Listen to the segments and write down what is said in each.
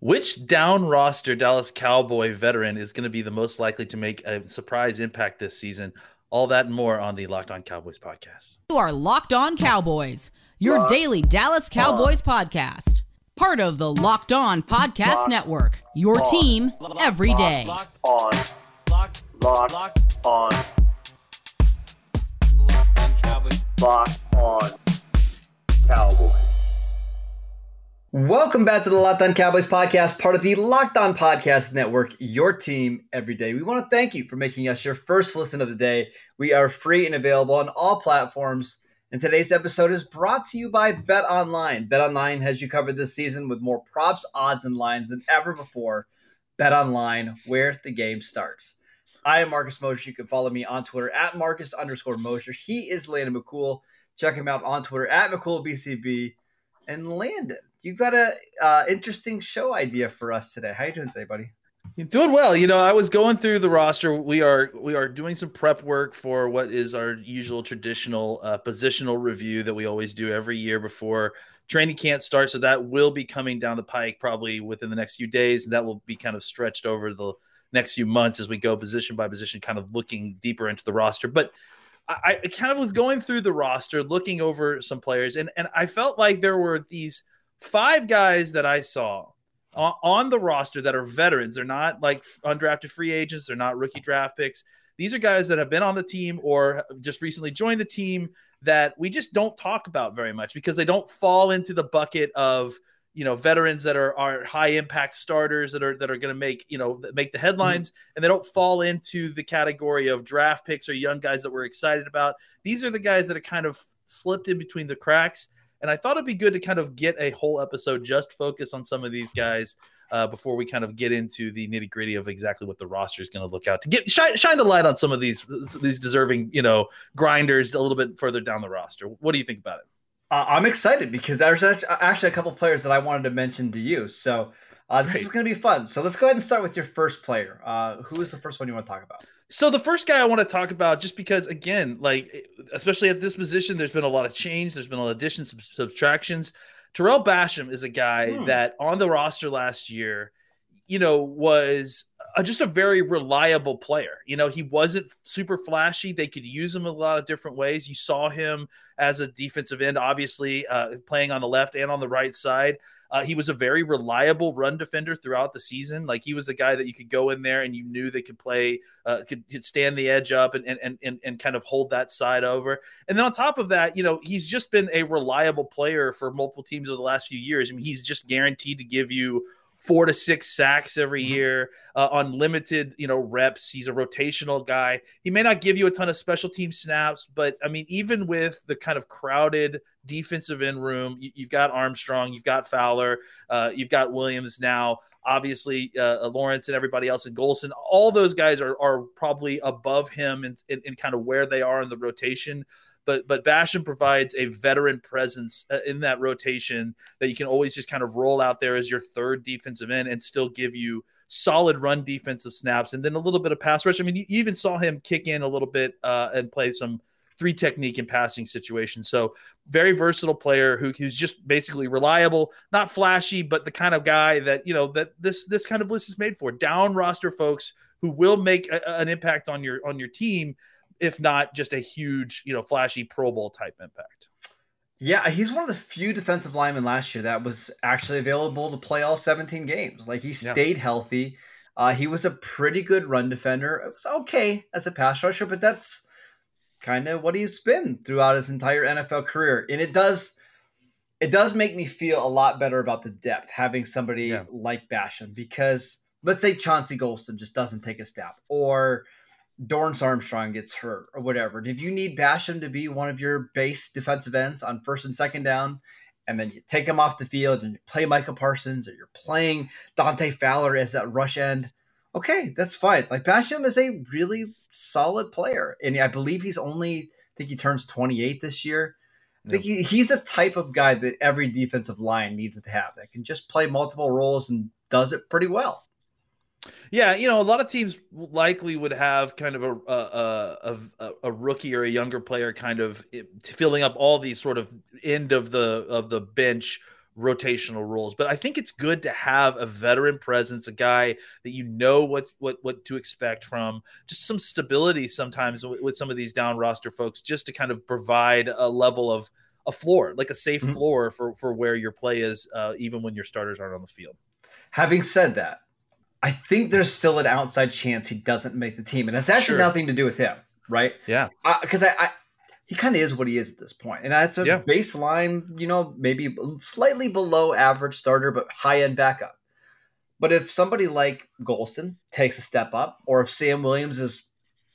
Which down roster Dallas Cowboy veteran is going to be the most likely to make a surprise impact this season? All that and more on the Locked On Cowboys podcast. You are Locked On Cowboys, your Locked daily Dallas Cowboys on. podcast. Part of the Locked On Podcast Locked Network, your on. team every day. Locked on. Locked, Locked, Locked on. Locked on Cowboys. Welcome back to the Locked On Cowboys podcast, part of the Locked On Podcast Network, your team every day. We want to thank you for making us your first listen of the day. We are free and available on all platforms. And today's episode is brought to you by Bet Online. Bet Online has you covered this season with more props, odds, and lines than ever before. Bet Online, where the game starts. I am Marcus Mosher. You can follow me on Twitter at Marcus underscore Mosher. He is Landon McCool. Check him out on Twitter at McCoolBCB. And Landon, you've got a uh, interesting show idea for us today. How you doing today, buddy? You're doing well. You know, I was going through the roster. We are we are doing some prep work for what is our usual traditional uh, positional review that we always do every year before training camp starts. So that will be coming down the pike probably within the next few days, and that will be kind of stretched over the next few months as we go position by position, kind of looking deeper into the roster. But I, I kind of was going through the roster, looking over some players, and and I felt like there were these five guys that I saw on, on the roster that are veterans. They're not like undrafted free agents. They're not rookie draft picks. These are guys that have been on the team or just recently joined the team that we just don't talk about very much because they don't fall into the bucket of you know veterans that are are high impact starters that are that are going to make you know make the headlines mm-hmm. and they don't fall into the category of draft picks or young guys that we're excited about these are the guys that are kind of slipped in between the cracks and i thought it'd be good to kind of get a whole episode just focus on some of these guys uh, before we kind of get into the nitty gritty of exactly what the roster is going to look out to get shine, shine the light on some of these these deserving you know grinders a little bit further down the roster what do you think about it uh, I'm excited because there's actually a couple players that I wanted to mention to you. So uh, this Great. is going to be fun. So let's go ahead and start with your first player. Uh, who is the first one you want to talk about? So the first guy I want to talk about, just because again, like especially at this position, there's been a lot of change. There's been a lot of additions, subtractions. Terrell Basham is a guy hmm. that on the roster last year, you know, was a, just a very reliable player. You know, he wasn't super flashy. They could use him a lot of different ways. You saw him as a defensive end, obviously uh, playing on the left and on the right side. Uh, he was a very reliable run defender throughout the season. Like he was the guy that you could go in there and you knew they could play, uh, could, could stand the edge up and, and and and kind of hold that side over. And then on top of that, you know, he's just been a reliable player for multiple teams over the last few years. I mean, he's just guaranteed to give you four to six sacks every mm-hmm. year uh, on limited you know reps. He's a rotational guy. He may not give you a ton of special team snaps but i mean even with the kind of crowded defensive end room you, have got armstrong you've got fowler uh, you've got williams now obviously uh, uh lawrence and everybody else in golson. All those guys are, are probably above him in, in, in kind of where they are in the rotation but but Basham provides a veteran presence uh, in that rotation that you can always just kind of roll out there as your third defensive end and still give you solid run defensive snaps and then a little bit of pass rush. I mean, you even saw him kick in a little bit uh, and play some three technique in passing situations. So very versatile player who, who's just basically reliable, not flashy, but the kind of guy that you know that this this kind of list is made for. Down roster folks who will make a, an impact on your on your team if not just a huge, you know, flashy Pro Bowl type impact. Yeah, he's one of the few defensive linemen last year that was actually available to play all 17 games. Like he stayed yeah. healthy. Uh, he was a pretty good run defender. It was okay as a pass rusher, but that's kind of what he's been throughout his entire NFL career. And it does it does make me feel a lot better about the depth having somebody yeah. like Basham because let's say Chauncey Golston just doesn't take a step or Dorance Armstrong gets hurt or whatever, if you need Basham to be one of your base defensive ends on first and second down, and then you take him off the field and you play Micah Parsons or you're playing Dante Fowler as that rush end, okay, that's fine. Like Basham is a really solid player, and I believe he's only I think he turns 28 this year. I think he, he's the type of guy that every defensive line needs to have that can just play multiple roles and does it pretty well. Yeah, you know, a lot of teams likely would have kind of a a, a, a rookie or a younger player kind of filling up all these sort of end of the of the bench rotational roles. But I think it's good to have a veteran presence, a guy that you know what's what what to expect from, just some stability sometimes with, with some of these down roster folks, just to kind of provide a level of a floor, like a safe mm-hmm. floor for for where your play is, uh, even when your starters aren't on the field. Having said that, I think there's still an outside chance he doesn't make the team, and it's actually sure. nothing to do with him, right? Yeah, because uh, I, I, he kind of is what he is at this point, and that's a yeah. baseline, you know, maybe slightly below average starter, but high end backup. But if somebody like Golston takes a step up, or if Sam Williams is,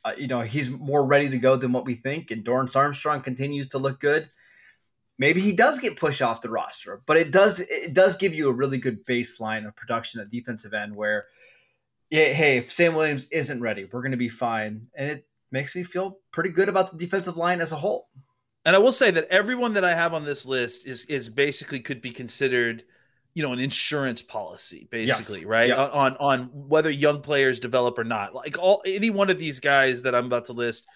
uh, you know, he's more ready to go than what we think, and Dorance Armstrong continues to look good, maybe he does get pushed off the roster, but it does it does give you a really good baseline of production at defensive end where yeah, hey, if Sam Williams isn't ready, we're going to be fine. And it makes me feel pretty good about the defensive line as a whole. And I will say that everyone that I have on this list is is basically could be considered, you know, an insurance policy, basically, yes. right? Yep. On on whether young players develop or not. Like all any one of these guys that I'm about to list,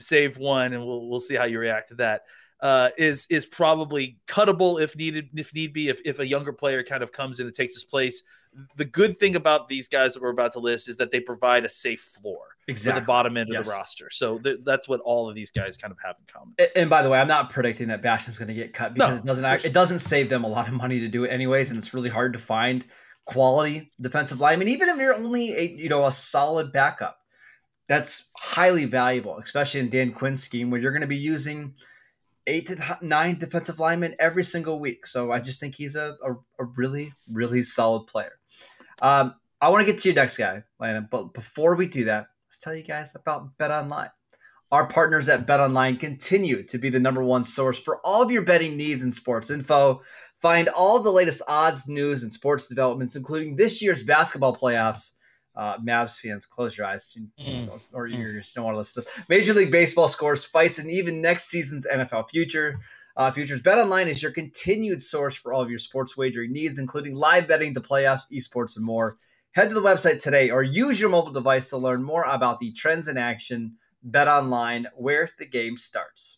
save one, and we'll we'll see how you react to that uh, is is probably cuttable if needed, if need be, if, if a younger player kind of comes in and takes his place. The good thing about these guys that we're about to list is that they provide a safe floor exactly. for the bottom end yes. of the roster. So th- that's what all of these guys kind of have in common. And, and by the way, I'm not predicting that Basham's going to get cut because no, it doesn't act, it doesn't save them a lot of money to do it anyways, and it's really hard to find quality defensive linemen, even if you're only a you know a solid backup. That's highly valuable, especially in Dan Quinn's scheme where you're going to be using eight to nine defensive linemen every single week. So I just think he's a, a, a really, really solid player. Um, I want to get to your next guy, Landon, but before we do that, let's tell you guys about Bet Online. Our partners at Bet Online continue to be the number one source for all of your betting needs and sports info. Find all the latest odds, news, and sports developments, including this year's basketball playoffs uh, Mavs fans, close your eyes, mm. or you mm. just don't want to listen to Major League Baseball scores, fights, and even next season's NFL future. Uh, Futures Bet Online is your continued source for all of your sports wagering needs, including live betting, the playoffs, esports, and more. Head to the website today or use your mobile device to learn more about the trends in action. Bet Online, where the game starts.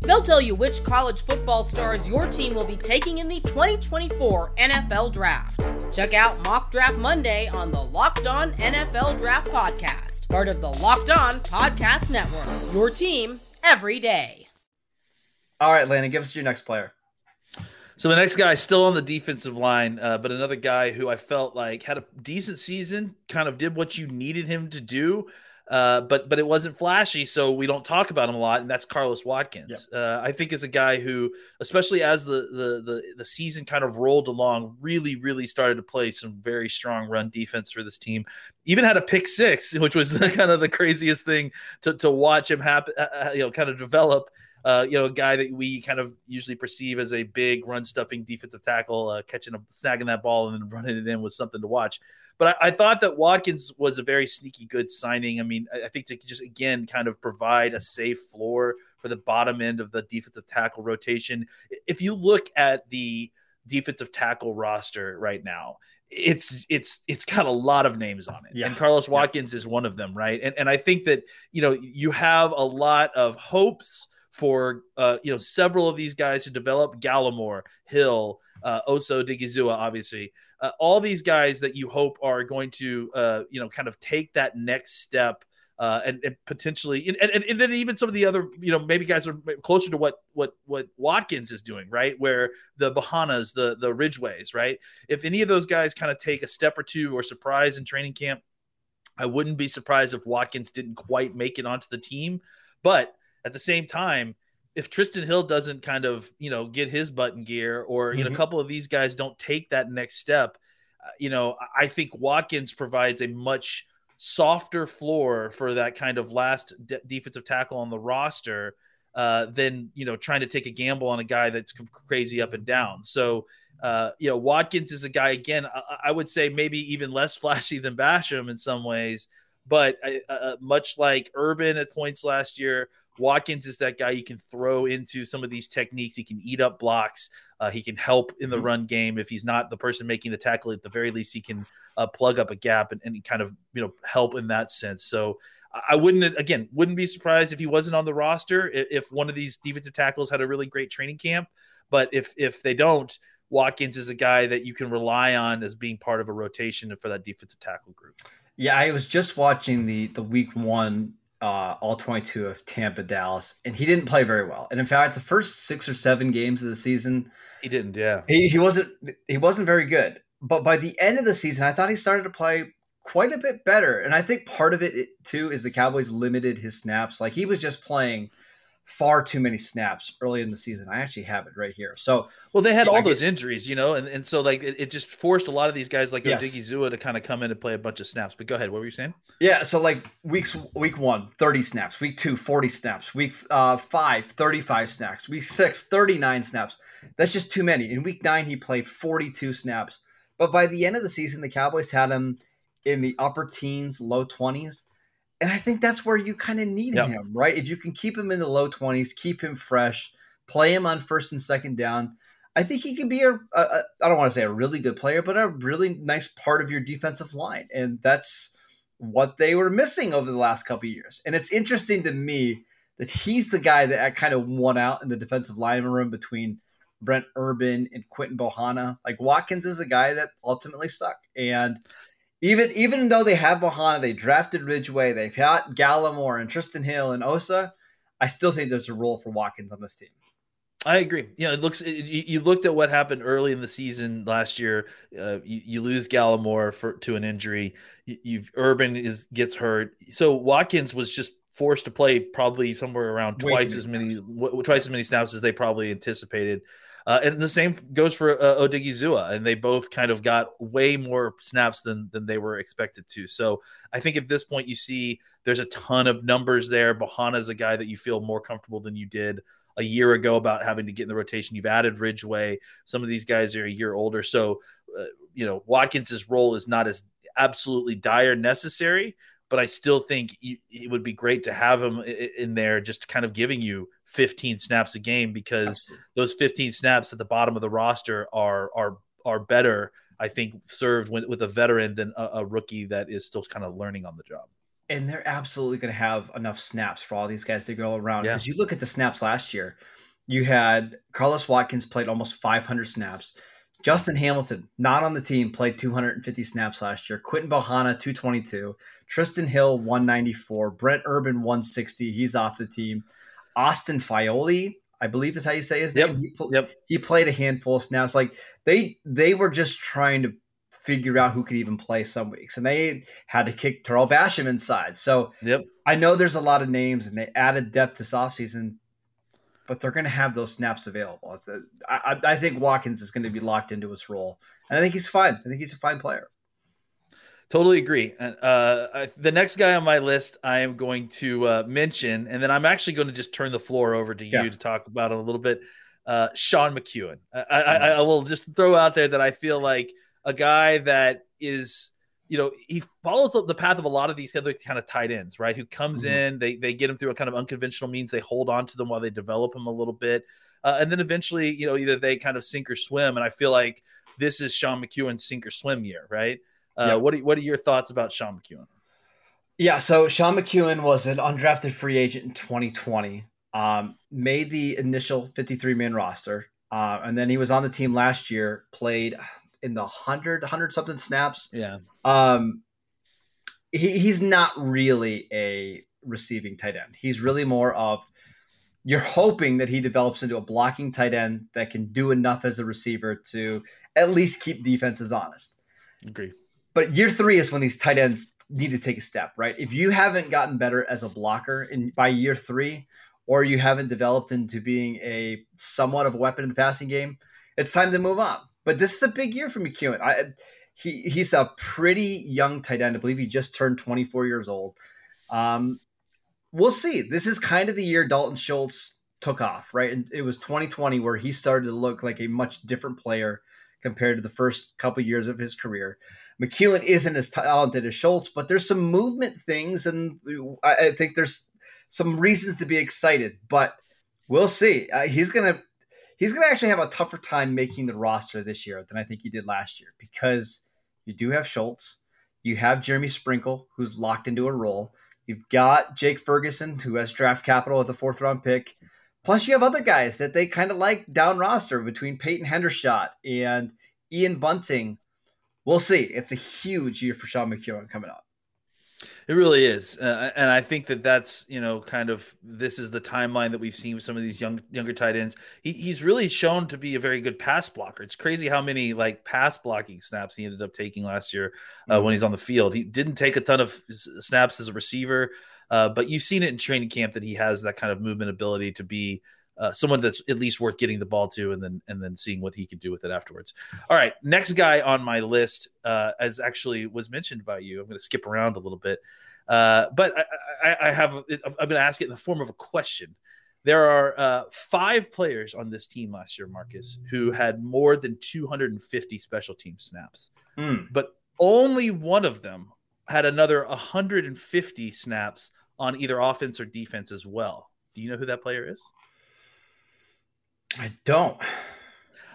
They'll tell you which college football stars your team will be taking in the 2024 NFL Draft. Check out Mock Draft Monday on the Locked On NFL Draft Podcast part of the Locked On Podcast Network. Your team every day. All right, Landon, give us your next player. So the next guy is still on the defensive line, uh, but another guy who I felt like had a decent season, kind of did what you needed him to do. Uh, but but it wasn't flashy, so we don't talk about him a lot, and that's Carlos Watkins. Yep. Uh, I think is a guy who, especially as the, the the the season kind of rolled along, really really started to play some very strong run defense for this team. Even had a pick six, which was kind of the craziest thing to to watch him happen, uh, uh, you know, kind of develop. Uh, you know, a guy that we kind of usually perceive as a big run stuffing defensive tackle, uh, catching a snagging that ball and then running it in was something to watch. But I, I, thought that Watkins was a very sneaky good signing. I mean, I, I think to just again kind of provide a safe floor for the bottom end of the defensive tackle rotation. If you look at the defensive tackle roster right now, it's it's it's got a lot of names on it yeah. and carlos watkins yeah. is one of them right and, and i think that you know you have a lot of hopes for uh, you know several of these guys to develop. Gallimore hill uh, osa odighizuwa obviously. Uh, all these guys that you hope are going to uh, you know kind of take that next step uh, and, and, potentially and, and, and, then even some of the other you know maybe guys are closer to what what what Watkins is doing right? Where the Bohannas the the Ridgeways right? If any of those guys kind of take a step or two or surprise in training camp I wouldn't be surprised if Watkins didn't quite make it onto the team. But at the same time if Trysten Hill doesn't kind of you know get his button gear, or you know a Mhm. couple of these guys don't take that next step, uh, you know I- think Watkins provides a much softer floor for that kind of last de- defensive tackle on the roster uh, than you know trying to take a gamble on a guy that's crazy up and down. So uh, you know Watkins is a guy again. I, I would say maybe even less flashy than Basham in some ways, but uh, uh, much like Urban at points last year, Watkins is that guy you can throw into some of these techniques. He can eat up blocks. Uh, he can help in the Mhm. run game if he's not the person making the tackle. At the very least, he can uh, plug up a gap and, and kind of you know help in that sense. So I- wouldn't again wouldn't be surprised if he wasn't on the roster if, if one of these defensive tackles had a really great training camp. But if if they don't, Watkins is a guy that you can rely on as being part of a rotation for that defensive tackle group. Yeah, I was just watching the the week one uh, all 22 of Tampa Dallas, and he didn't play very well. And in fact, the first six or seven games of the season, He didn't, yeah. he, he wasn't he wasn't very good. But by the end of the season, I thought he started to play quite a bit better. And I think part of it too is the Cowboys limited his snaps. Like he was just playing far too many snaps early in the season. I actually have it right here. So Well, they had Yeah, I all get- those injuries, you know, and, and so like it, it just forced a lot of these guys like Yes. Odighizuwa to kind of come in and play a bunch of snaps. But go ahead, what were you saying? Yeah, so like weeks week one, 30 snaps, week two, 40 snaps, week uh, five, 35 snaps, week six, 39 snaps. That's just too many. In week nine, he played 42 snaps. But by the end of the season, the Cowboys had him in the upper teens, low 20s. And I think that's where you kind of need Yep. him, right? If you can keep him in the low 20s, keep him fresh, play him on first and second down, I think he could be a, a, a I don't want to say a really good player, but a really nice part of your defensive line. And that's what they were missing over the last couple of years. And it's interesting to me that he's the guy that kind of won out in the defensive lineman room between Brent Urban and Quinton Bohanna. Like Watkins is a guy that ultimately stuck. And even even though they have Bohanna, they drafted Ridgeway, they've got Gallimore and Trysten Hill and Osa, I still think there's a role for Watkins on this team. I agree. You know, it looks. It, you, you looked at what happened early in the season last year. Uh, you, you lose Gallimore for to an injury. You, you've Urban is gets hurt. So Watkins was just forced to play probably somewhere around Way twice as many w- twice as many snaps as they probably anticipated. Uh, and the same goes for uh, Odighizuwa, and they both kind of got way more snaps than than they were expected to. So I think at this point you see there's a ton of numbers there. Bohanna is a guy that you feel more comfortable than you did a year ago about having to get in the rotation. You've added Ridgeway. Some of these guys are a year older, so uh, you know Watkins's role is not as absolutely dire necessary. But I still think you, it would be great to have him in there, just kind of giving you 15 snaps a game because those 15 snaps at the bottom of the roster are are are better. I think served with, with a veteran than a, a rookie that is still kind of learning on the job. and they're absolutely going to have enough snaps for all these guys to go around. Yeah. Because you look at the snaps last year, you had Carlos Watkins played almost 500 snaps. Justin Hamilton, not on the team, played 250 snaps last year. Quinton Bohanna, 222. Trysten Hill, 194. Brent Urban, 160. He's off the team. Austin Faoliu, I believe is how you say his Yep. name. He, pl- Yep. he played a handful of snaps. Like they they were just trying to figure out who could even play some weeks, and they had to kick Terrell Basham inside. So Yep. I know there's a lot of names, and they added depth this offseason, but they're going to have those snaps available. I I I think Watkins is going to be locked into his role, and I think he's fine. I think he's a fine player. Totally agree. And uh, I- the next guy on my list, I am going to uh, mention, and then I'm actually going to just turn the floor over to you Yeah. to talk about it a little bit. Uh, Sean McKeon. I, I, I will just throw out there that I feel like a guy that is, you know, he follows the path of a lot of these other kind of tight ends, right? Who comes Mhm. in, they they get him through a kind of unconventional means, they hold on to them while they develop him a little bit, uh, and then eventually, you know, either they kind of sink or swim. And I feel like this is Sean McKeon's sink or swim year, right? Uh, Yeah. What are, what are your thoughts about Sean McKeon? Yeah, so Sean McKeon was an undrafted free agent in 2020. Um, made the initial 53 man roster, uh, and then he was on the team last year. Played in the 100 100 something snaps. Yeah, Um, he, he's not really a receiving tight end. He's really more of you're hoping that he develops into a blocking tight end that can do enough as a receiver to at least keep defenses honest. agree. But year three is when these tight ends need to take a step, right? If you haven't gotten better as a blocker in by year three, or you haven't developed into being a somewhat of a weapon in the passing game, it's time to move on. But this is a big year for McKeon. I, he he's a pretty young tight end. I believe he just turned 24 years old. Um, we'll see. This is kind of the year Dalton Schultz took off, right? And it was 2020 where he started to look like a much different player compared to the first couple years of his career. McKeon isn't as talented as Schultz, but there's some movement things, and I think there's some reasons to be excited. But we'll see. Uh, he's gonna he's gonna actually have a tougher time making the roster this year than I think he did last year because you do have Schultz, you have Jeremy Sprinkle, who's locked into a role. You've got Jake Ferguson, who has draft capital with a fourth round pick. Plus, you have other guys that they kind of like down roster between Peyton Hendershot and Ian Bunting we'll see. It's a huge year for Sean McKeon coming up. It really is, uh, and I think that that's you know kind of this is the timeline that we've seen with some of these young younger tight ends. He, he's really shown to be a very good pass blocker. It's crazy how many like pass blocking snaps he ended up taking last year uh, mm-hmm. when he's on the field. He didn't take a ton of snaps as a receiver, uh, but you've seen it in training camp that he has that kind of movement ability to be uh, someone that's at least worth getting the ball to, and then and then seeing what he can do with it afterwards. All right, next guy on my list, uh, as actually was mentioned by you. I'm going to skip around a little bit, uh, but I, I, I have I'm going to ask it in the form of a question. There are uh, five players on this team last year, Marcus, who had more than 250 special team snaps, mm. but only one of them had another 150 snaps on either offense or defense as well. Do you know who that player is? I don't.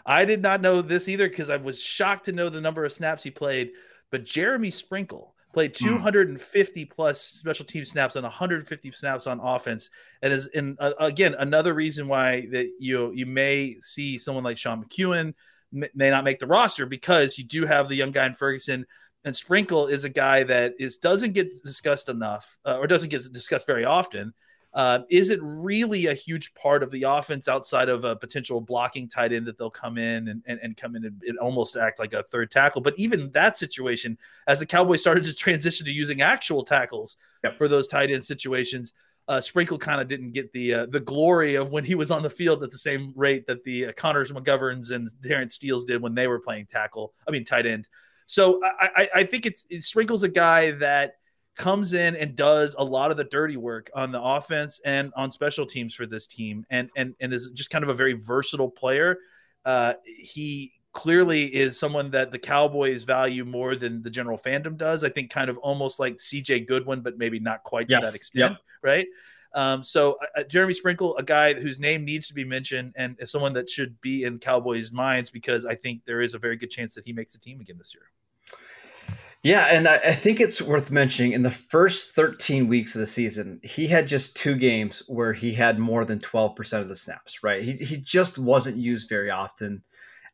I did not know this either because I was shocked to know the number of snaps he played. But Jeremy Sprinkle played hmm. 250 plus special team snaps and 150 snaps on offense, and is in uh, again another reason why that you you may see someone like Sean McKeon may not make the roster because you do have the young guy in Ferguson. And Sprinkle is a guy that is doesn't get discussed enough, uh, or doesn't get discussed very often uh, isn't really a huge part of the offense outside of a potential blocking tight end that they'll come in and, and, and come in and, and, almost act like a third tackle. But even that situation, as the Cowboys started to transition to using actual tackles yep. for those tight end situations, uh, Sprinkle kind of didn't get the uh, the glory of when he was on the field at the same rate that the uh, Connors McGoverns and Terence Steeles did when they were playing tackle. I mean tight end. So I, I, I think it's it Sprinkle's a guy that comes in and does a lot of the dirty work on the offense and on special teams for this team and and and is just kind of a very versatile player uh, he clearly is someone that the cowboys value more than the general fandom does i think kind of almost like cj goodwin but maybe not quite yes. to that extent yep. right um, so uh, uh, Jeremy Sprinkle, a guy whose name needs to be mentioned, and is someone that should be in Cowboys' minds because I think there is a very good chance that he makes the team again this year. Yeah, and I, I think it's worth mentioning in the first 13 weeks of the season, he had just two games where he had more than 12% of the snaps, right? He, he just wasn't used very often.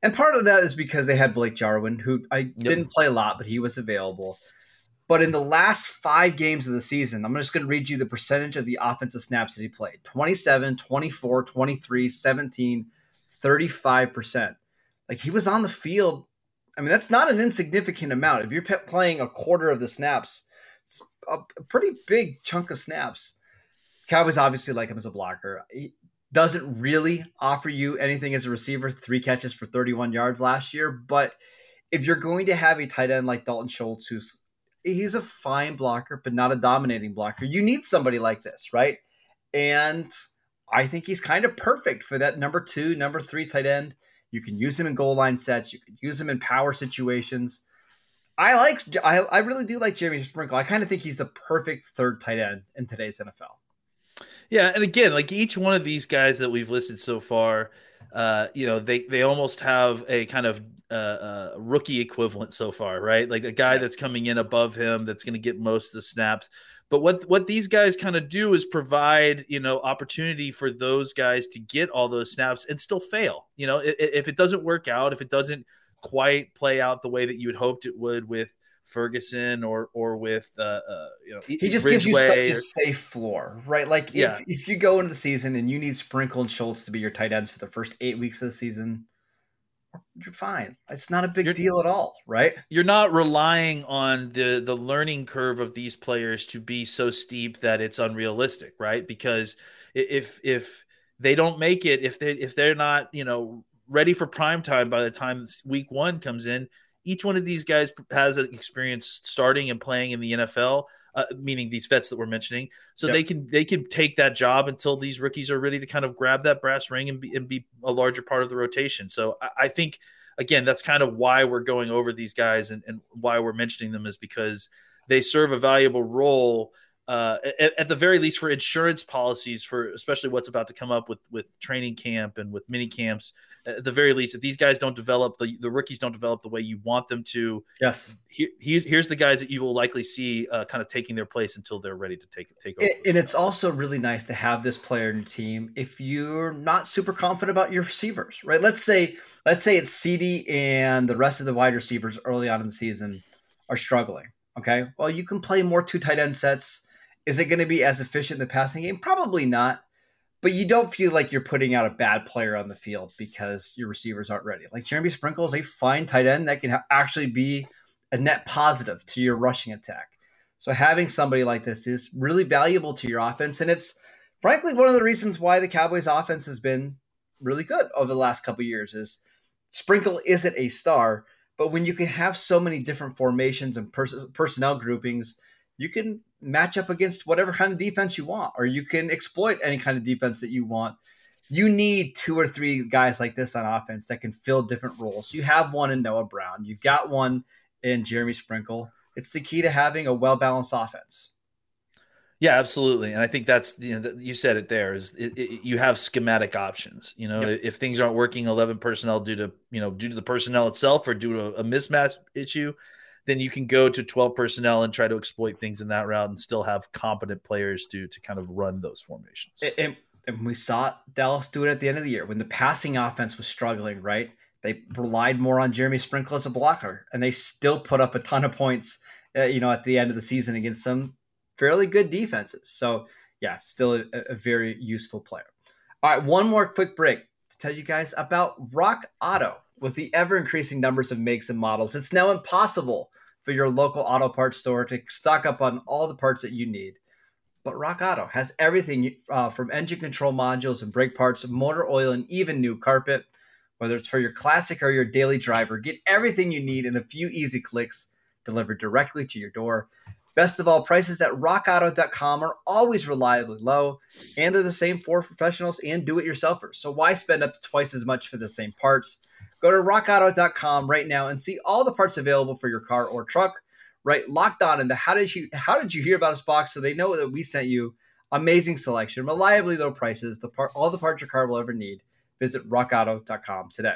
And part of that is because they had Blake Jarwin, who I yep. didn't play a lot, but he was available. But in the last five games of the season, I'm just going to read you the percentage of the offensive snaps that he played 27, 24, 23, 17, 35%. Like he was on the field I mean, that's not an insignificant amount. If you're playing a quarter of the snaps, it's a pretty big chunk of snaps. Cowboys obviously like him as a blocker. He doesn't really offer you anything as a receiver. Three catches for 31 yards last year, but if you're going to have a tight end like Dalton Schultz, who's he's a fine blocker, but not a dominating blocker, you need somebody like this, right? And I think he's kind of perfect for that number two, number three tight end. You can use him in goal line sets. You can use him in power situations. I like. I, I really do like Jeremy Sprinkle. I kind of think he's the perfect third tight end in today's NFL. Yeah, and again, like each one of these guys that we've listed so far, uh, you know, they they almost have a kind of uh, uh, rookie equivalent so far, right? Like a guy that's coming in above him that's going to get most of the snaps. But what what these guys kind of do is provide you know opportunity for those guys to get all those snaps and still fail. You know, if, if it doesn't work out, if it doesn't quite play out the way that you had hoped it would with Ferguson or or with uh, uh you know he just gives you such a safe floor, right? Like if yeah. if you go into the season and you need Sprinkle and Schultz to be your tight ends for the first eight weeks of the season, you're fine. It's not a big You're- deal at all, right? you're not relying on the the learning curve of these players to be so steep that it's unrealistic, right? Because if if they don't make it, if they if they're not, you know, ready for prime time by the time week one comes in, each one of these guys has experience starting and playing in the NFL. Uh, meaning these vets that we're mentioning, so Yep. they can they can take that job until these rookies are ready to kind of grab that brass ring and be, and be a larger part of the rotation. So I, I think again, that's kind of why we're going over these guys and, and why we're mentioning them is because they serve a valuable role uh, at, at the very least for insurance policies for especially what's about to come up with with training camp and with mini camps. At the very least, if these guys don't develop the the rookies don't develop the way you want them to, Yes. here, here- here's the guys that you will likely see uh, kind of taking their place until they're ready to take take over. And, and it's also really nice to have this player in your team if you're not super confident about your receivers, right? Let's say let's say it's CeeDee and the rest of the wide receivers early on in the season are struggling. Okay, well you can play more two tight end sets. Is it going to be as efficient in the passing game? Probably not. But you don't feel like you're putting out a bad player on the field because your receivers aren't ready. Like Jeremy Sprinkle is a fine tight end that can ha- actually be a net positive to your rushing attack. So having somebody like this is really valuable to your offense, and it's frankly one of the reasons why the Cowboys' offense has been really good over the last couple years. Is Sprinkle isn't a star, but when you can have so many different formations and pers- personnel groupings, you can match up against whatever kind of defense you want, or you can exploit any kind of defense that you want. You need two or three guys like this on offense that can fill different roles. You have one in Noah Brown. You've got one in Jeremy Sprinkle. It's the key to having a well balanced offense. Yeah, absolutely, and I think that's you know you said it there is it, it, you have schematic options. You know, if things aren't working, eleven personnel due to you know due to the personnel itself or due to a mismatch issue, then you can go to twelve personnel and try to exploit things in that route and still have competent players to to kind of run those formations. And, and we saw Dallas do it at the end of the year when the passing offense was struggling, right? They relied more on Jeremy Sprinkle as a blocker, and they still put up a ton of points, uh, you know, at the end of the season against some fairly good defenses. So, yeah, still a, a very useful player. All right, one more quick break to tell you guys about Rock Auto. With the ever increasing numbers of makes and models, it's now impossible for your local auto parts store to stock up on all the parts that you need. But Rock Auto has everything uh, from engine control modules and brake parts, motor oil, and even new carpet. Whether it's for your classic or your daily driver, get everything you need in a few easy clicks delivered directly to your door. Best of all, prices at rockauto.com are always reliably low, and they're the same for professionals and do it yourselfers. So why spend up to twice as much for the same parts? Go to rockauto.com right now and see all the parts available for your car or truck. Right, locked on into how did you how did you hear about us box so they know that we sent you amazing selection, reliably low prices, the part all the parts your car will ever need. Visit rockauto.com today.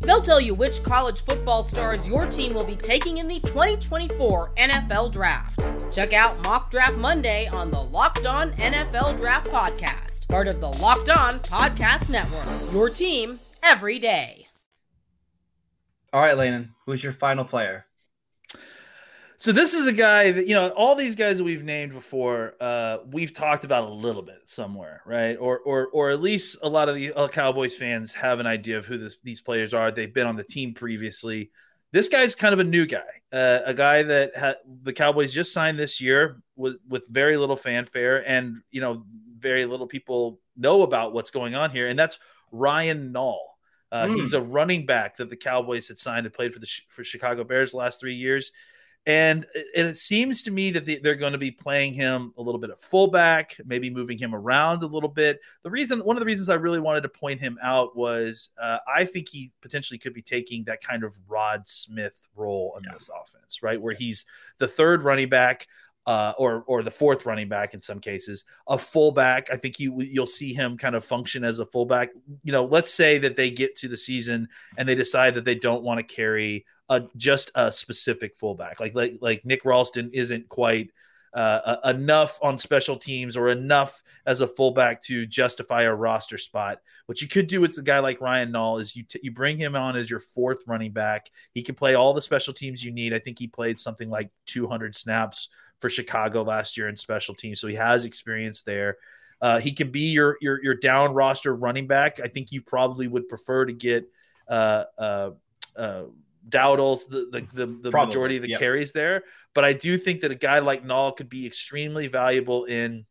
They'll tell you which college football stars your team will be taking in the 2024 NFL Draft. Check out Mock Draft Monday on the Locked On NFL Draft Podcast, part of the Locked On Podcast Network. Your team every day. All right, Landon, who's your final player? So this is a guy that you know all these guys that we've named before. Uh, we've talked about a little bit somewhere, right? Or or or at least a lot of the uh, Cowboys fans have an idea of who this, these players are. They've been on the team previously. This guy's kind of a new guy, uh, a guy that ha- the Cowboys just signed this year with with very little fanfare, and you know very little people know about what's going on here, and that's Ryan Nall. Uh, Mm. He's a running back that the Cowboys had signed and played for the for Chicago Bears the last three years. And, and it seems to me that they, they're going to be playing him a little bit of fullback, maybe moving him around a little bit. The reason, one of the reasons I really wanted to point him out was uh, I think he potentially could be taking that kind of Rod Smith role in this offense, right? Where he's the third running back, uh, or or the fourth running back in some cases, a fullback. I think you you'll see him kind of function as a fullback. You know, let's say that they get to the season and they decide that they don't want to carry a just a specific fullback, like like like Nick Ralston isn't quite uh, enough on special teams or enough as a fullback to justify a roster spot. What you could do with a guy like Ryan Nall is you t- you bring him on as your fourth running back. He can play all the special teams you need. I think he played something like 200 snaps for Chicago last year in special teams, so he has experience there. Uh, he can be your your your down roster running back. I think you probably would prefer to get uh, uh, uh, Dowdle's the the, the, the majority of the yep. carries there. But I do think that a guy like Nall could be extremely valuable in,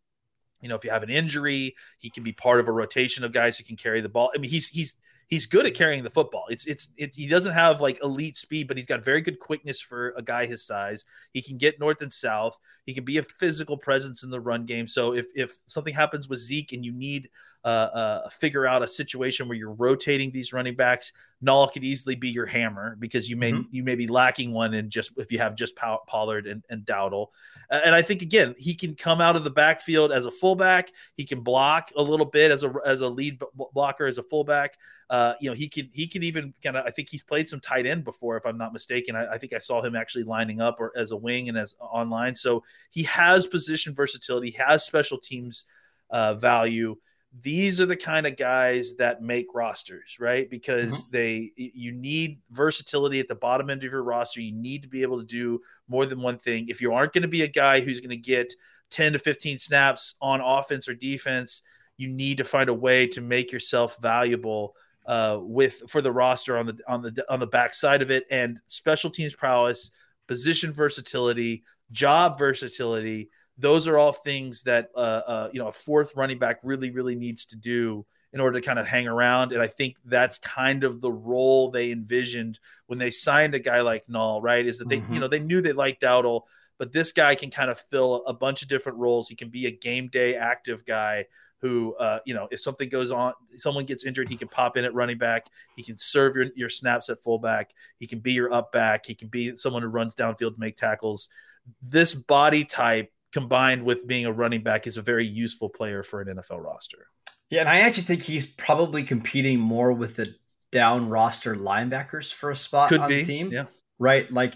you know, if you have an injury, he can be part of a rotation of guys who can carry the ball. I mean, he's he's he's good at carrying the football. It's it's it's he doesn't have like elite speed, but he's got very good quickness for a guy his size. He can get north and south. He can be a physical presence in the run game. So if if something happens with Zeke and you need uh, uh, figure out a situation where you're rotating these running backs, Nall could easily be your hammer because you may mm-hmm. you may be lacking one and just if you have just Pollard and, and Dowdle. Uh, and I think again he can come out of the backfield as a fullback. He can block a little bit as a as a lead blocker as a fullback. Uh, you know he can he can even kind of I think he's played some tight end before if I'm not mistaken. I, I think I saw him actually lining up or as a wing and as online. So he has position versatility, has special teams uh, value these are the kind of guys that make rosters, right? Because mm-hmm. they you need versatility at the bottom end of your roster. You need to be able to do more than one thing. If you aren't going to be a guy who's going to get 10 to 15 snaps on offense or defense, you need to find a way to make yourself valuable uh, with for the roster on the on the on the backside of it and special teams prowess, position versatility, job versatility those are all things that uh, uh, you know a fourth running back really really needs to do in order to kind of hang around. And I think that's kind of the role they envisioned when they signed a guy like Nall, right? Is that they, mm-hmm. you know, they knew they liked Dowdle, but this guy can kind of fill a bunch of different roles. He can be a game day active guy who, uh, you know, if something goes on, someone gets injured, he can pop in at running back. He can serve your, your snaps at fullback. He can be your up back. He can be someone who runs downfield to make tackles. This body type combined with being a running back is a very useful player for an NFL roster. Yeah, and I actually think he's probably competing more with the down roster linebackers for a spot Could on be. the team. Yeah. Right? Like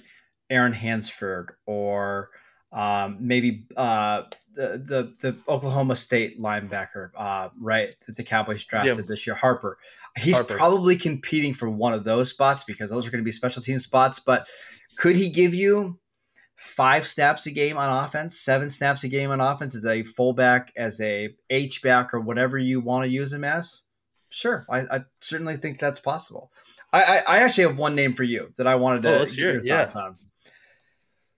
Aaron Hansford or um, maybe uh, the, the, the Oklahoma State linebacker, uh, right? That the Cowboys drafted yeah. this year, Harper. He's Harper. probably competing for one of those spots because those are going to be special team spots. But could he give you five snaps a game on offense, seven snaps a game on offense as a fullback, as a H back, or whatever you want to use him as, sure, I, I certainly think that's possible. I, I, I, actually have one name for you that I wanted to oh, hear your yeah. thoughts on.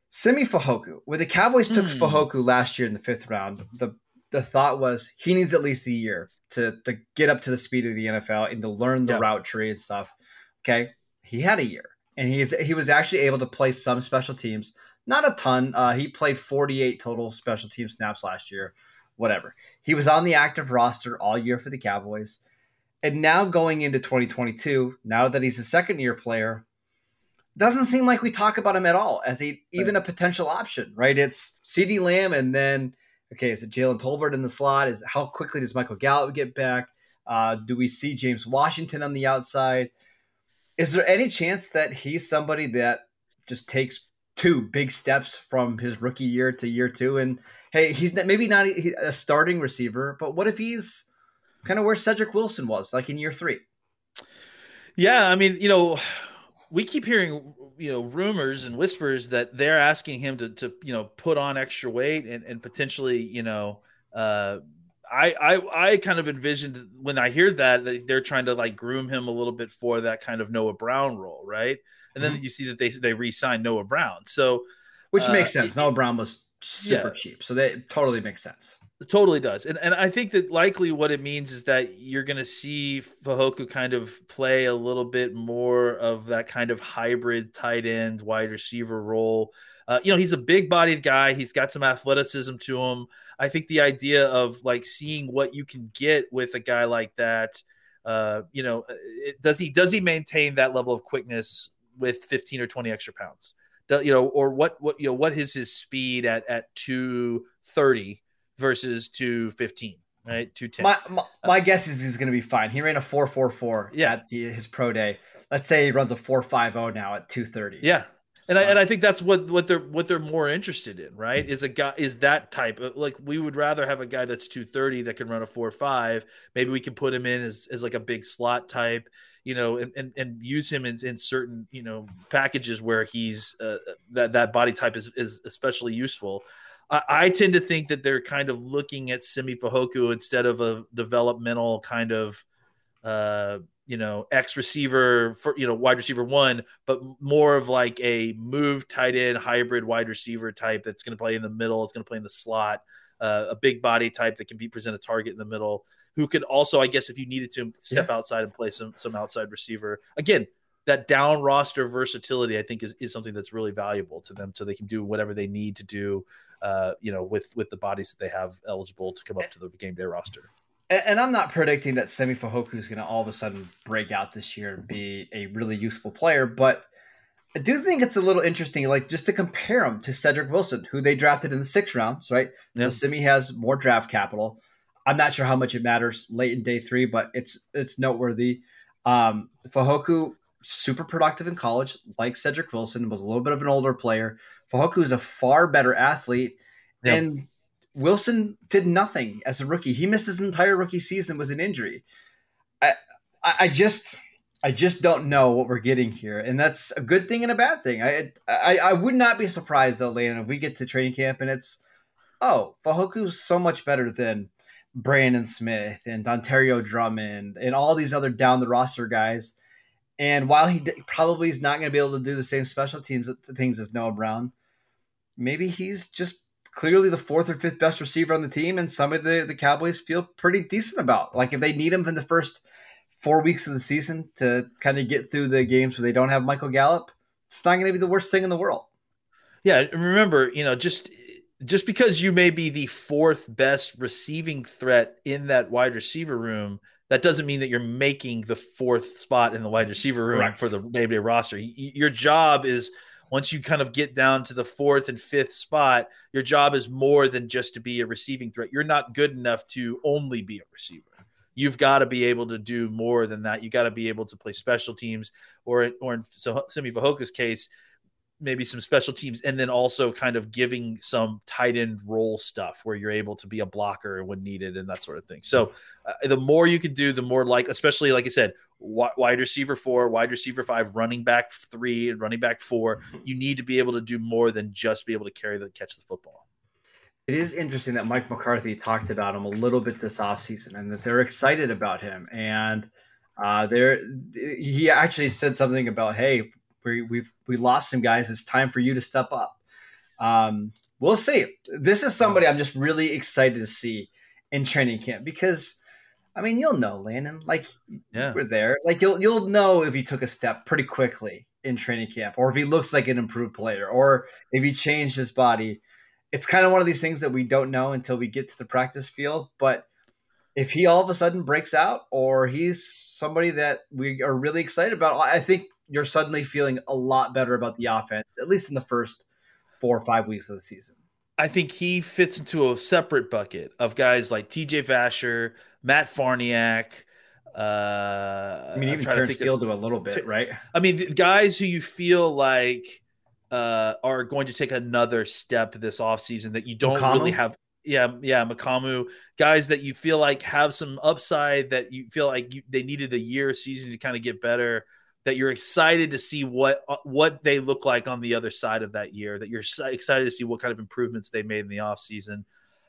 Simi Fehoko. When the Cowboys took hmm. Fehoko last year in the fifth round, the the thought was he needs at least a year to to get up to the speed of the NFL and to learn the yeah. route tree and stuff. Okay, he had a year, and he's he was actually able to play some special teams not a ton. Uh, he played 48 total special team snaps last year. Whatever. He was on the active roster all year for the Cowboys. And now going into 2022, now that he's a second year player, doesn't seem like we talk about him at all as a, even a potential option, right? It's CeeDee Lamb and then, okay, is it Jalen Tolbert in the slot? Is how quickly does Michael Gallup get back? Uh, do we see James Washington on the outside? Is there any chance that he's somebody that just takes two big steps from his rookie year to year two. And hey, he's maybe not a starting receiver, but what if he's kind of where Cedric Wilson was, like in year three? Yeah, I mean, you know, we keep hearing you know rumors and whispers that they're asking him to to you know put on extra weight and and potentially you know uh I, I I kind of envisioned when I hear that that they're trying to like groom him a little bit for that kind of Noah Brown role, right? And then mm-hmm. you see that they they re-signed Noah Brown. So, which uh, makes sense. It, Noah Brown was super yeah, cheap, so that totally makes sense. It totally does, and and I think that likely what it means is that you're going to see Fehoko kind of play a little bit more of that kind of hybrid tight end wide receiver role. Uh, you know, he's a big bodied guy. He's got some athleticism to him. I think the idea of like seeing what you can get with a guy like that, uh, you know, it, does he does he maintain that level of quickness with 15 or 20 extra pounds. You know or what what you know what is his speed at at 230 versus 215 right? 210 my, my, uh, my guess is he's going to be fine. He ran a 444 yeah. at the, his pro day. Let's say he runs a 450 now at 230 yeah. And I and I think that's what what they're what they're more interested in, right? Hmm. Is a guy is that type of like we would rather have a guy that's 230 that can run a four five. Maybe we can put him in as, as like a big slot type, you know, and and, and use him in, in certain you know packages where he's uh, that that body type is is especially useful. I, I tend to think that they're kind of looking at Simi Fehoko instead of a developmental kind of uh you know, X receiver for you know wide receiver one, but more of like a move tight end hybrid wide receiver type that's going to play in the middle. It's going to play in the slot, uh, a big body type that can be present a target in the middle. Who could also, I guess, if you needed to step yeah. outside and play some some outside receiver. Again, that down roster versatility, I think, is, is something that's really valuable to them, so they can do whatever they need to do, uh, you know, with with the bodies that they have eligible to come up to the game day roster and I'm not predicting that Simi Fehoko is going to all of a sudden break out this year and be a really useful player, but I do think it's a little interesting, like just to compare him to Cedric Wilson, who they drafted in the sixth rounds, right? Yep. So Simi has more draft capital. I'm not sure how much it matters late in day three, but it's it's noteworthy. Um, Fehoko super productive in college, like Cedric Wilson, was a little bit of an older player. Fehoko is a far better athlete, yep. and Wilson did nothing as a rookie. He missed his entire rookie season with an injury. I, I just, I just don't know what we're getting here, and that's a good thing and a bad thing. I, I, I would not be surprised though, Landon, if we get to training camp and it's, oh, Fehoko is so much better than Brandon Smith and Dontario Drummond and all these other down the roster guys. And while he probably is not going to be able to do the same special teams things as Noah Brown, maybe he's just clearly the fourth or fifth best receiver on the team, and some of the, the Cowboys feel pretty decent about. Like if they need him in the first four weeks of the season to kind of get through the games where they don't have Michael Gallup, it's not going to be the worst thing in the world. Yeah, remember, you know, just just because you may be the fourth best receiving threat in that wide receiver room, that doesn't mean that you're making the fourth spot in the wide receiver room Correct. for the day day roster. Your job is once you kind of get down to the fourth and fifth spot, your job is more than just to be a receiving threat. You're not good enough to only be a receiver. You've got to be able to do more than that. You got to be able to play special teams, or or in so Simi Fehoko's case, maybe some special teams, and then also kind of giving some tight end role stuff where you're able to be a blocker when needed and that sort of thing. So uh, the more you can do, the more like, especially like I said, wide receiver four, wide receiver five, running back three, and running back four. Mm-hmm. You need to be able to do more than just be able to carry the catch the football. It is interesting that Mike McCarthy talked about him a little bit this offseason and that they're excited about him. And uh, there, he actually said something about, hey, we, we've we lost some guys. It's time for you to step up. Um, we'll see. This is somebody I'm just really excited to see in training camp because I mean, you'll know Landon. Like, yeah. we're there. Like, you'll you'll know if he took a step pretty quickly in training camp, or if he looks like an improved player, or if he changed his body. It's kind of one of these things that we don't know until we get to the practice field. But if he all of a sudden breaks out, or he's somebody that we are really excited about, I think you're suddenly feeling a lot better about the offense, at least in the first four or five weeks of the season. I think he fits into a separate bucket of guys like TJ Vasher, Matt Farniok. Uh, I mean, even Terence Steele do a little bit, right? I mean, guys who you feel like uh, are going to take another step this offseason that you don't really have. Yeah, yeah, Mukuamu, guys that you feel like have some upside that you feel like you, they needed a year, season to kind of get better that you're excited to see what uh, what they look like on the other side of that year that you're excited to see what kind of improvements they made in the offseason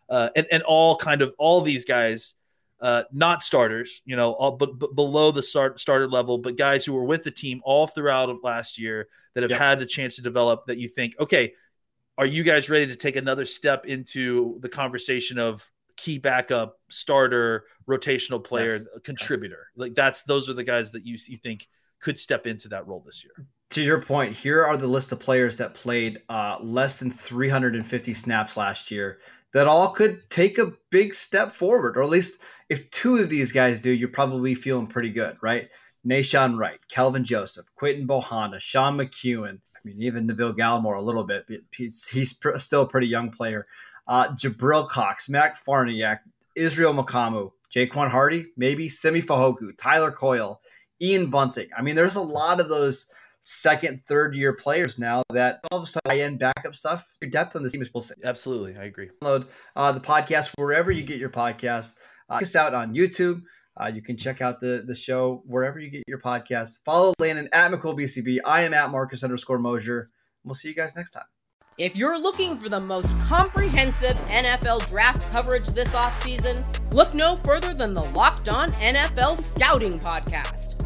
uh, and, and all kind of all these guys uh, not starters you know all, but, but below the start starter level but guys who were with the team all throughout of last year that have yep. had the chance to develop that you think okay are you guys ready to take another step into the conversation of key backup starter rotational player yes. contributor like that's those are the guys that you you think could step into that role this year. To your point, here are the list of players that played uh, less than 350 snaps last year that all could take a big step forward, or at least if two of these guys do, you're probably feeling pretty good, right? Nahshon Wright, Kelvin Joseph, Quinton Bohanna, Sean McKeon. I mean, even Neville Gallimore a little bit. He's, he's pr- still a pretty young player. Uh, Jabril Cox, Matt Farniok, Israel Mukuamu, Jaquan Hardy, maybe Simi Fehoko, Tyler Coyle, Ian Bunting. I mean, there's a lot of those second, third year players now that all of a sudden high end backup stuff. Your depth on the team is supposed to Absolutely, I agree. download uh, the podcast wherever you get your podcast. Uh, check us out on YouTube. Uh, you can check out the the show wherever you get your podcast. Follow Landon at McCoolBCB. I am at Marcus underscore Mosher. We'll see you guys next time. If you're looking for the most comprehensive NFL draft coverage this offseason, look no further than the Locked On NFL Scouting Podcast.